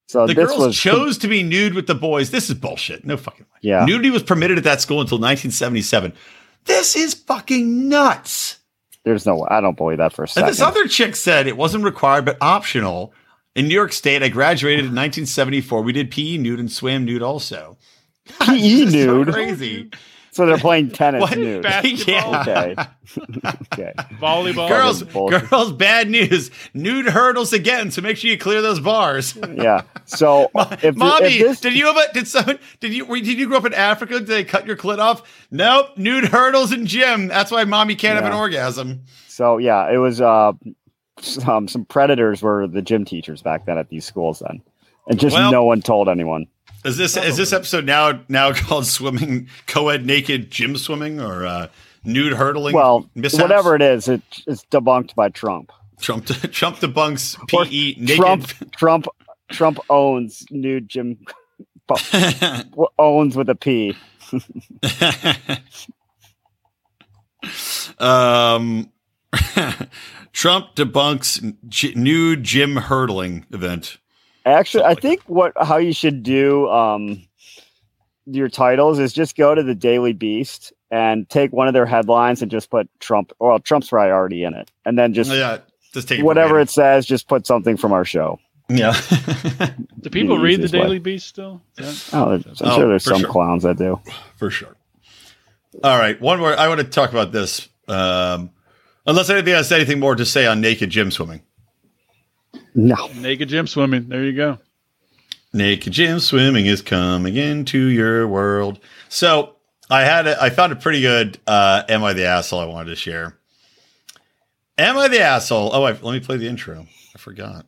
So The this girls was chose to be nude with the boys. This is bullshit. No fucking way. Yeah. Nudity was permitted at that school until 1977. This is fucking nuts. There's no way. I don't believe that for a second. And this other chick said it wasn't required but optional. In New York State, I graduated in 1974. We did PE nude and swam nude also. PE is so nude. crazy. So they're playing tennis What? nude. Basketball, Okay. okay. volleyball. Girls, girls, bad news. Nude hurdles again, so make sure you clear those bars. Yeah. So if, Mommy, if this did you have a did someone did you did you grow up in Africa? Did they cut your clit off? Nope, nude hurdles in gym. That's why mommy can't have an orgasm. so yeah, it was uh some some predators were the gym teachers back then at these schools then. And just Well- no one told anyone. Is this is this episode now now called swimming co-ed naked gym swimming or uh, nude hurdling? Well, mishaps? whatever it is, it, it's debunked by Trump. Trump Trump debunks PE naked. Trump Trump Trump owns nude gym owns with a P. um, Trump debunks g- nude gym hurdling event. Actually, I Something like think what how you should do um your titles is just go to the Daily Beast and take one of their headlines and just put Trump. Well, Trump's probably already in it, and then just yeah, just take it whatever verbatim. it says, just put something from our show. Yeah. Do people the read the easiest way. Daily Beast still? Is that- Oh, I'm Oh, sure there's some sure. clowns that do. for sure. All right, one more. I want to talk about this. Um, unless anything has anything more to say on naked gym swimming. No, Naked gym swimming. There you go. Naked gym swimming is coming into your world. So I had a, I found a pretty good uh, "Am I the asshole?" I wanted to share. Am I the asshole? Oh, I, let me play the intro. I forgot.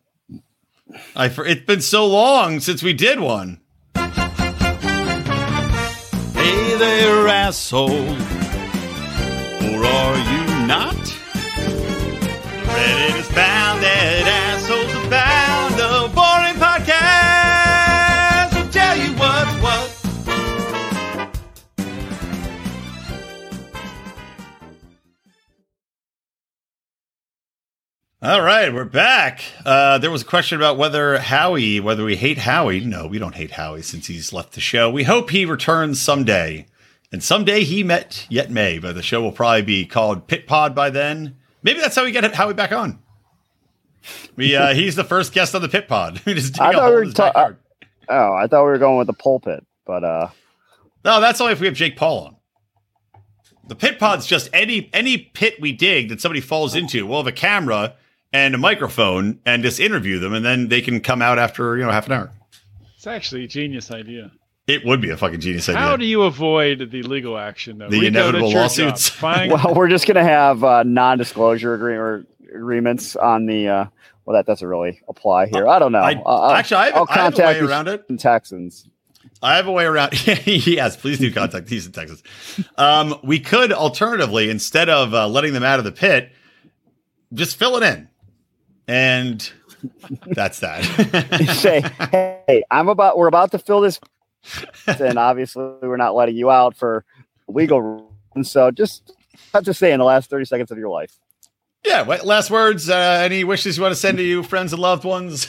I for, it's been so long since we did one. Hey there, asshole, or are you not? Reddit is found that assholes are found. The boring podcast will tell you what's what. All right, we're back. Uh, there was a question about whether Howie, whether we hate Howie. No, we don't hate Howie since he's left the show. We hope he returns someday. And someday he met yet may, but the show will probably be called Pit Pod by then. Maybe that's how we get Howie back on. We uh, he's the first guest on the Pit Pod. we just dig thought we were ta- backyard. oh, I thought we were going with the pulpit, but uh, No, that's only if we have Jake Paul on. The pit pod's just any any pit we dig that somebody falls into. We'll have a camera and a microphone and just interview them, and then they can come out after you know half an hour. It's actually a genius idea. It would be a fucking genius idea. How do you avoid the legal action? Though? The Rico, inevitable lawsuits. job. Find, well, we're just gonna have uh, non-disclosure agreement agreements on the. Uh, well, that doesn't really apply here. I don't know. I, I'll- actually, I have, I'll I have a way contact around it. Texans. I have a way around. yes, please do contact these in Texas. Um, we could alternatively, instead of uh, letting them out of the pit, just fill it in, and that's that. Say, hey, I'm about. We're about to fill this, and obviously we're not letting you out for legal reasons. So just have to say in the last 30 seconds of your life. Yeah. What, last words? Uh, any wishes you want to send to you, friends and loved ones?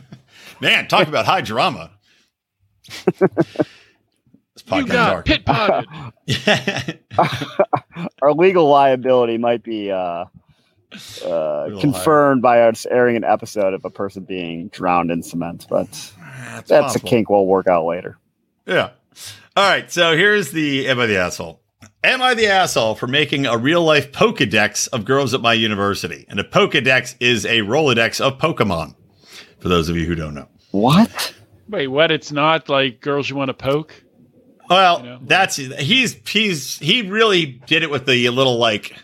Man, talk about high drama. this you podcast got pit potted. dark. Our legal liability might be uh, uh, Little confirmed by us airing an episode of a person being drowned in cement, but That's that's a kink we'll work out later. Yeah. All right. So here's the Am I the Asshole? Am I the asshole for making a real life Pokedex of girls at my university? And a Pokedex is a Rolodex of Pokemon, for those of you who don't know. What? Wait, what? It's not like girls you want to poke. Well, You know? that's he's he's he really did it with the little like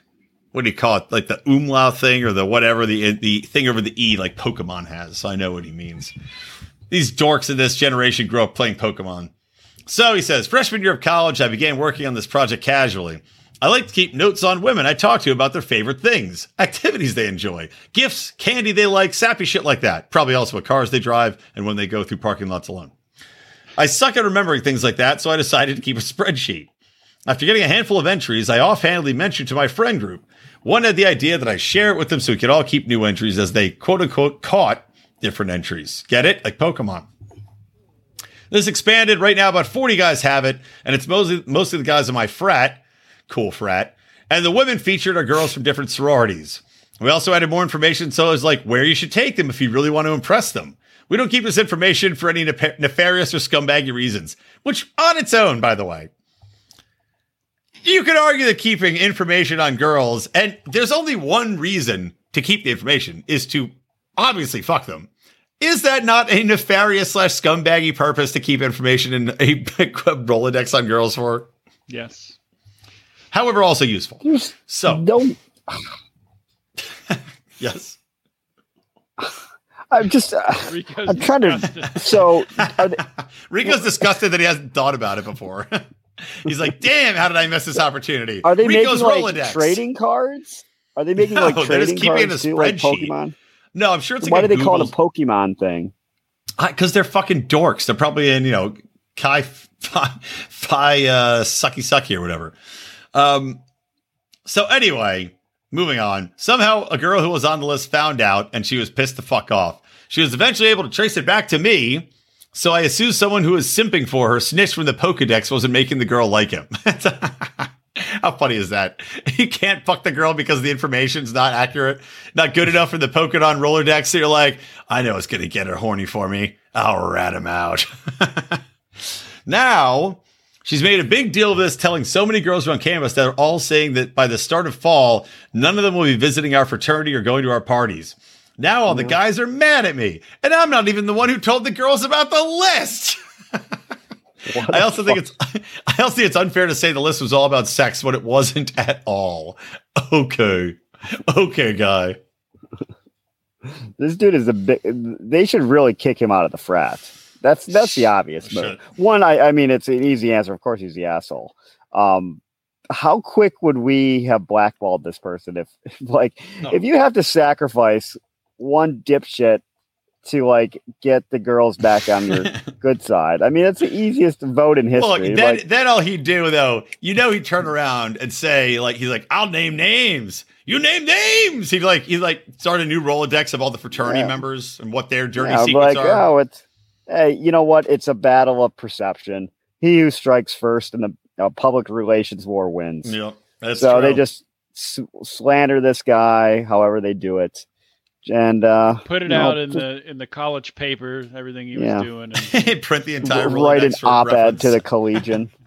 what do you call it? Like the umlaut thing or the whatever the the thing over the e like Pokemon has. So I know what he means. These dorks in this generation grew up playing Pokemon. So he says, freshman year of college, I began working on this project casually. I like to keep notes on women I talk to about their favorite things, activities they enjoy, gifts, candy they like, sappy shit like that. Probably also what cars they drive and when they go through parking lots alone. I suck at remembering things like that, so I decided to keep a spreadsheet. After getting a handful of entries, I offhandedly mentioned to my friend group. One had the idea that I share it with them so we could all keep new entries as they quote unquote caught different entries. Get it? Like Pokemon. This expanded right now. About 40 guys have it, and it's mostly mostly the guys in my frat, cool frat, and the women featured are girls from different sororities. We also added more information, so it's like where you should take them if you really want to impress them. We don't keep this information for any nef- nefarious or scumbaggy reasons, which on its own, by the way. You could argue that keeping information on girls, and there's only one reason to keep the information, is to obviously fuck them. Is that not a nefarious slash scumbaggy purpose to keep information in a Rolodex on girls for? Yes. However, also useful. So, Don't. yes. I'm just. Uh, Rico's I'm trying to. So, they, Rico's disgusted that he hasn't thought about it before. He's like, damn, how did I miss this opportunity? are they Rico's making like Rolodex. trading cards? Are they making No, like they're just trading keeping it in cards a too, like. Pokemon? No, I'm sure it's like Why do they call it a Pokemon thing? Because they're fucking dorks. They're probably in, you know, Chi Phi, Phi uh, Sucky Sucky or whatever. Um, so anyway, moving on. Somehow a girl who was on the list found out and she was pissed the fuck off. She was eventually able to trace it back to me. So I assume someone who was simping for her snitched when the Pokedex wasn't making the girl like him. How funny is that? You can't fuck the girl because the information's not accurate, not good enough for the Pokemon Rolodex. So you're like, I know it's going to get her horny for me. I'll rat him out. now, she's made a big deal of this, telling so many girls around campus that are all saying that by the start of fall, none of them will be visiting our fraternity or going to our parties. Now all the guys are mad at me, and I'm not even the one who told the girls about the list. What I also think it's I also think it's unfair to say the list was all about sex when it wasn't at all. Okay. Okay, guy. this dude is a big. They should really kick him out of the frat. That's that's the obvious move. One, I, I mean, it's an easy answer. Of course, he's the asshole. Um, how quick would we have blackballed this person if, like, No. if you have to sacrifice one dipshit to like get the girls back on your good side? I mean, it's the easiest vote in Look, history. then, like, then all he'd do though, you know, he'd turn around and say, like, he's like, "I'll name names. You name names." He'd like, he'd like start a new rolodex of all the fraternity Yeah. members and what their dirty yeah, secrets like, are. oh, it's hey, you know what? It's a battle of perception. He who strikes first in the uh, public relations war wins. Yeah, that's so they just s- slander this guy, however they do it, and uh, Put it you know, out in the in the college paper, everything he was Yeah. doing. And print the entire write an op-ed reference. to the collegian.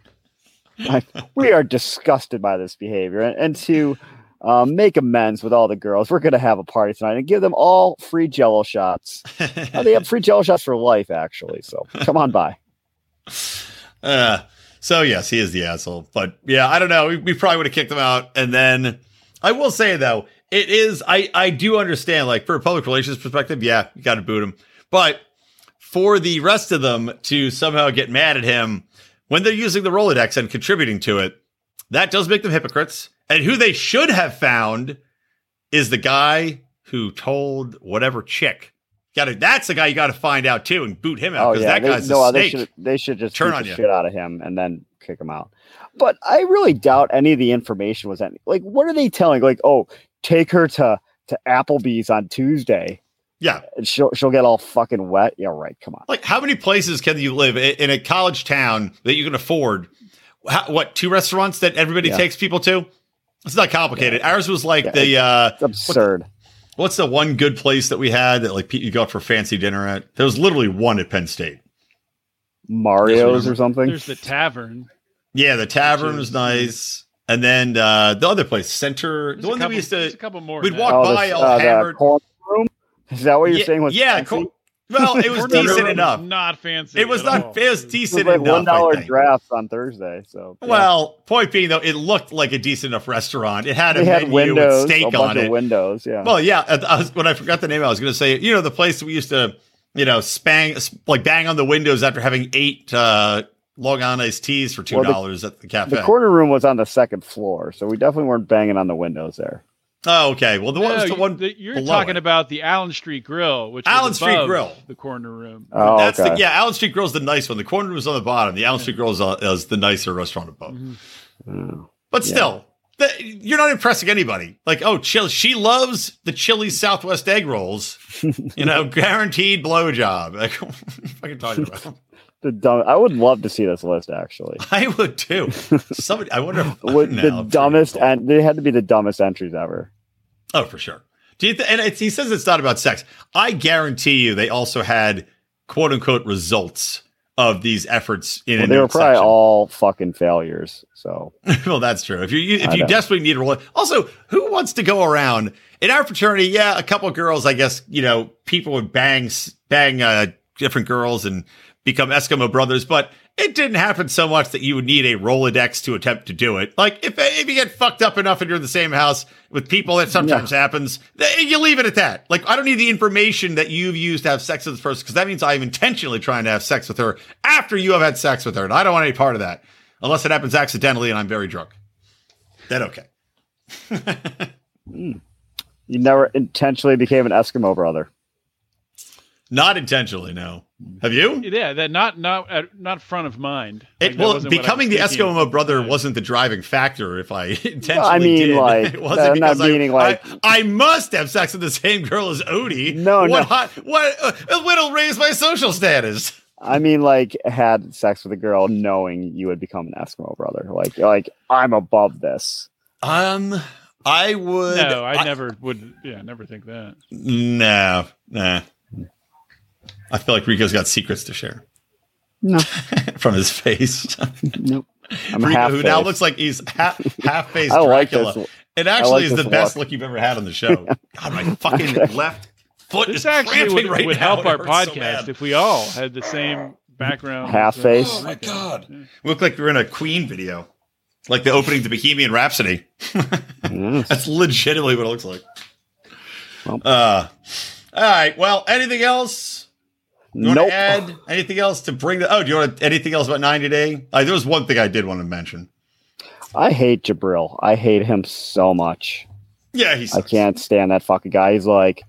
Like, we are disgusted by this behavior, and, and to um, make amends with all the girls, we're going to have a party tonight and give them all free Jello shots. Oh, they have free Jello shots for life, actually. So come on by. Uh, so yes, he is the asshole. But yeah, I don't know. We, we probably would have kicked him out. And then I will say though, it is I I do understand like for a public relations perspective, yeah, you got to boot him. But for the rest of them to somehow get mad at him when they're using the Rolodex and contributing to it, that does make them hypocrites. And who they should have found is the guy who told whatever chick. Got to that's the guy you got to find out too and boot him out Oh because yeah, that they, guy's no, a they snake. should they should just Turn on the you. shit out of him and then kick him out. But I really doubt any of the information was any like what are they telling? Like, oh, take her to to Applebee's on Tuesday Yeah, and she'll she'll get all fucking wet. Yeah, right. Come on. Like, how many places can you live i- in a college town that you can afford? How, what two restaurants that everybody Yeah. takes people to? It's not complicated. Ours was like Yeah, the uh, It's absurd. what's the one good place that we had that like you go out for fancy dinner at? There was literally one at Penn State. Mario's or something. there's the tavern. Yeah, the tavern Which was is- nice, and then uh, the other place, Center, There's the a one that we couple- used there's to. a couple more. we'd than walk. Oh, by this, all uh, the hammered. corner room. Is that what you're yeah, saying? Was yeah, fancy? Well, it was Corner room decent was enough. Not fancy. It was at not. all. It was It was decent like enough. one I drafts on Thursday. So yeah. Well, point being though, it looked like a decent enough restaurant. It had a they had menu windows, with steak a bunch on it. windows. Yeah. Well, yeah. I I was, when I forgot the name, I was going to say, you know, the place we used to, you know, spang like bang on the windows after having eight uh, Long Island iced teas for two Well, the- dollars at the cafe. the corner room was on the second floor, so we definitely weren't banging on the windows there. oh, okay. Well, the one No, was the you- one. the- you're talking it. about the Allen Street Grill, which Allen was Street Grill. the corner room. Oh, That's okay. the yeah. Allen Street Grill is the nice one. The corner room is on the bottom. The Allen Street Grill is, uh, is the nicer restaurant above. Oh. But Yeah. still, the, you're not impressing anybody. Like, oh, chill. She loves the Chili Southwest egg rolls. you know, guaranteed blowjob. Like, what are you fucking talking about? The dumb, I would love to see this list actually. I would too. Somebody, I wonder. If, no, the dumbest, and they had to be the dumbest entries ever. Oh, for sure. Do you th- and it's, he says it's not about sex. I guarantee you, they also had quote unquote results of these efforts in. Well, they were probably section. all fucking failures. So well, that's true. If you, you if you desperately need a role, also, who wants to go around in our fraternity? Yeah, a couple girls, I guess. You know, people would bang bang uh, different girls and become Eskimo brothers, but it didn't happen so much that you would need a Rolodex to attempt to do it. Like if if you get fucked up enough and you're in the same house with people, that sometimes happens. You leave it at that. Like I don't need the information that you've used to have sex with this person because that means I'm intentionally trying to have sex with her after you have had sex with her, and I don't want any part of that unless it happens accidentally and I'm very drunk. Then okay. Hmm. you never intentionally became an Eskimo brother. Not intentionally, no. Have you? Yeah, that not not uh, not front of mind. It, Like, that well, wasn't what I becoming the was thinking. Eskimo brother wasn't the driving factor. If I intentionally, I mean, did. like, it wasn't I'm not because I- like- I, I must have sex with the same girl as Odie. No, what no. Hot, what uh, what'll raise my social status? I mean, like had sex with a girl knowing you would become an Eskimo brother. Like, like I'm above this. Um, I would. No, I, never would. Yeah, never think that. No, nah. I feel like Rico's got secrets to share No, from his face. nope. I'm Rico, half who now looks like he's half half faced I like Dracula. this. It actually like is the this best look. look you've ever had on the show. God, my fucking left foot This is actually cramping would, right would now. help It our hurts so podcast if we all had the same background. Half So- face. Oh my god, we look like we're in a Queen video, like the opening to Bohemian Rhapsody. Yes. That's legitimately what it looks like. Well. Uh, all right. Well, anything else? You want Nope. to add anything else to bring the? Oh, do you want to, anything else about 90 Day? Uh, there was one thing I did want to mention. I hate Jibri. I hate him so much. Yeah, he's. I can't stand that fucking guy. He's like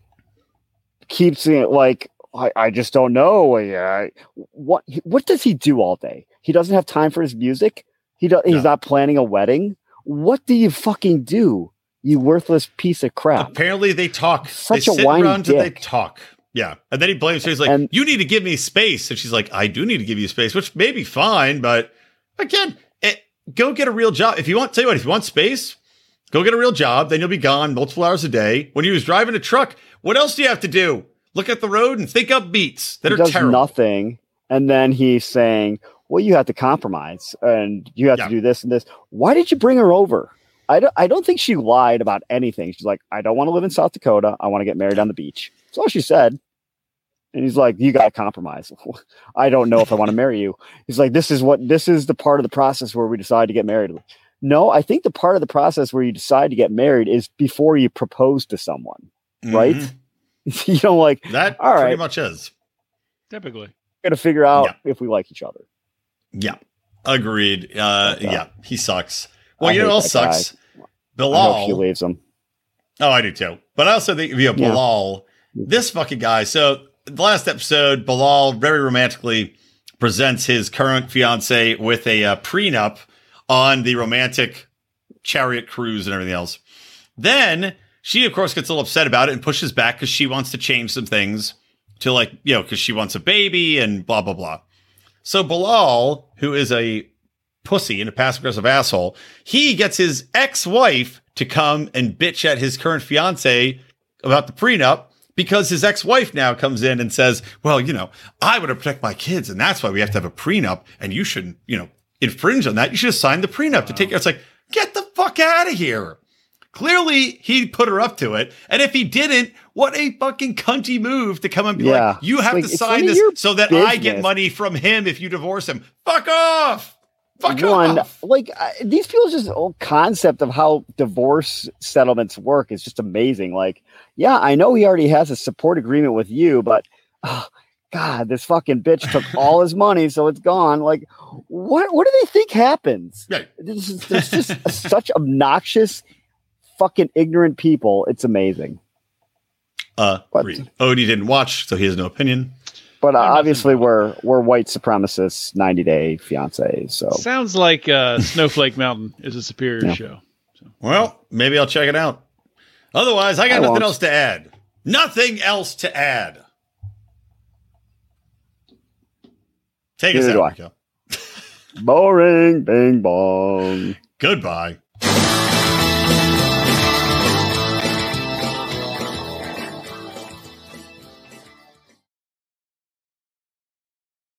keeps it like I, I just don't know. Yeah, what what does he do all day? He doesn't have time for his music. He do, he's No. not planning a wedding. What do you fucking do? You worthless piece of crap. Apparently, they talk. Such they a whiny and they dick. talk. Yeah, and then he blames her. He's like, And- "You need to give me space," and she's like, "I do need to give you space," which may be fine, but again, it, go get a real job. If you want, tell you what, if you want space, go get a real job. Then you'll be gone multiple hours a day. When he was driving a truck, what else do you have to do? Look at the road and think up beats that are does terrible. nothing, and then he's saying, "Well, you have to compromise, and you have Yeah. to do this and this." Why did you bring her over? I don't, I don't think she lied about anything. She's like, "I don't want to live in South Dakota. I want to get married on the beach." That's all she said. And he's like, "You got to compromise." I don't know if I want to marry you. He's like, "This is what this is the part of the process where we decide to get married." No, I think the part of the process where you decide to get married is before you propose to someone, right? Mhm. you don't like That All pretty right. much is. Typically, got to figure out Yeah. if we like each other. Yeah, agreed. Uh, Okay. yeah, he sucks. Well, I you know hate what else that guy. sucks? I hope Bilal. she leaves him. Oh, I do too. But I also think via Yeah. Bilal, this fucking guy. So the last episode, Bilal very romantically presents his current fiance with a uh, prenup on the romantic chariot cruise and everything else. Then she, of course, gets a little upset about it and pushes back because she wants to change some things to like, you know, because she wants a baby and blah, blah, blah. So Bilal, who is a pussy and a passive aggressive asshole, he gets his ex wife to come and bitch at his current fiance about the prenup because his ex wife now comes in and says, Well, you know, I want to protect my kids, and that's why we have to have a prenup, and you shouldn't, you know, infringe on that. You should have signed the prenup to take care. It's like, get the fuck out of here. Clearly, he put her up to it. And if he didn't, what a fucking cunty move to come and be Yeah. like, you have Like, to sign this so that I get money from him if you divorce him. Fuck off. Fuck one off. like I, these people's just whole concept of how divorce settlements work is just amazing like yeah i know he already has a support agreement with you but oh, god this fucking bitch took all his money so it's gone like what what do they think happens Right. this is there's just such obnoxious fucking ignorant people it's amazing Uh, What? Odie didn't watch, so he has no opinion. But uh, obviously we're we're white supremacists 90 day fiance so Sounds like uh, Snowflake Mountain is a superior Yeah. show. Well, maybe I'll check it out. Otherwise, I got I nothing won't. else to add. Nothing else to add. Take us Neither do out, boring bing bong Goodbye.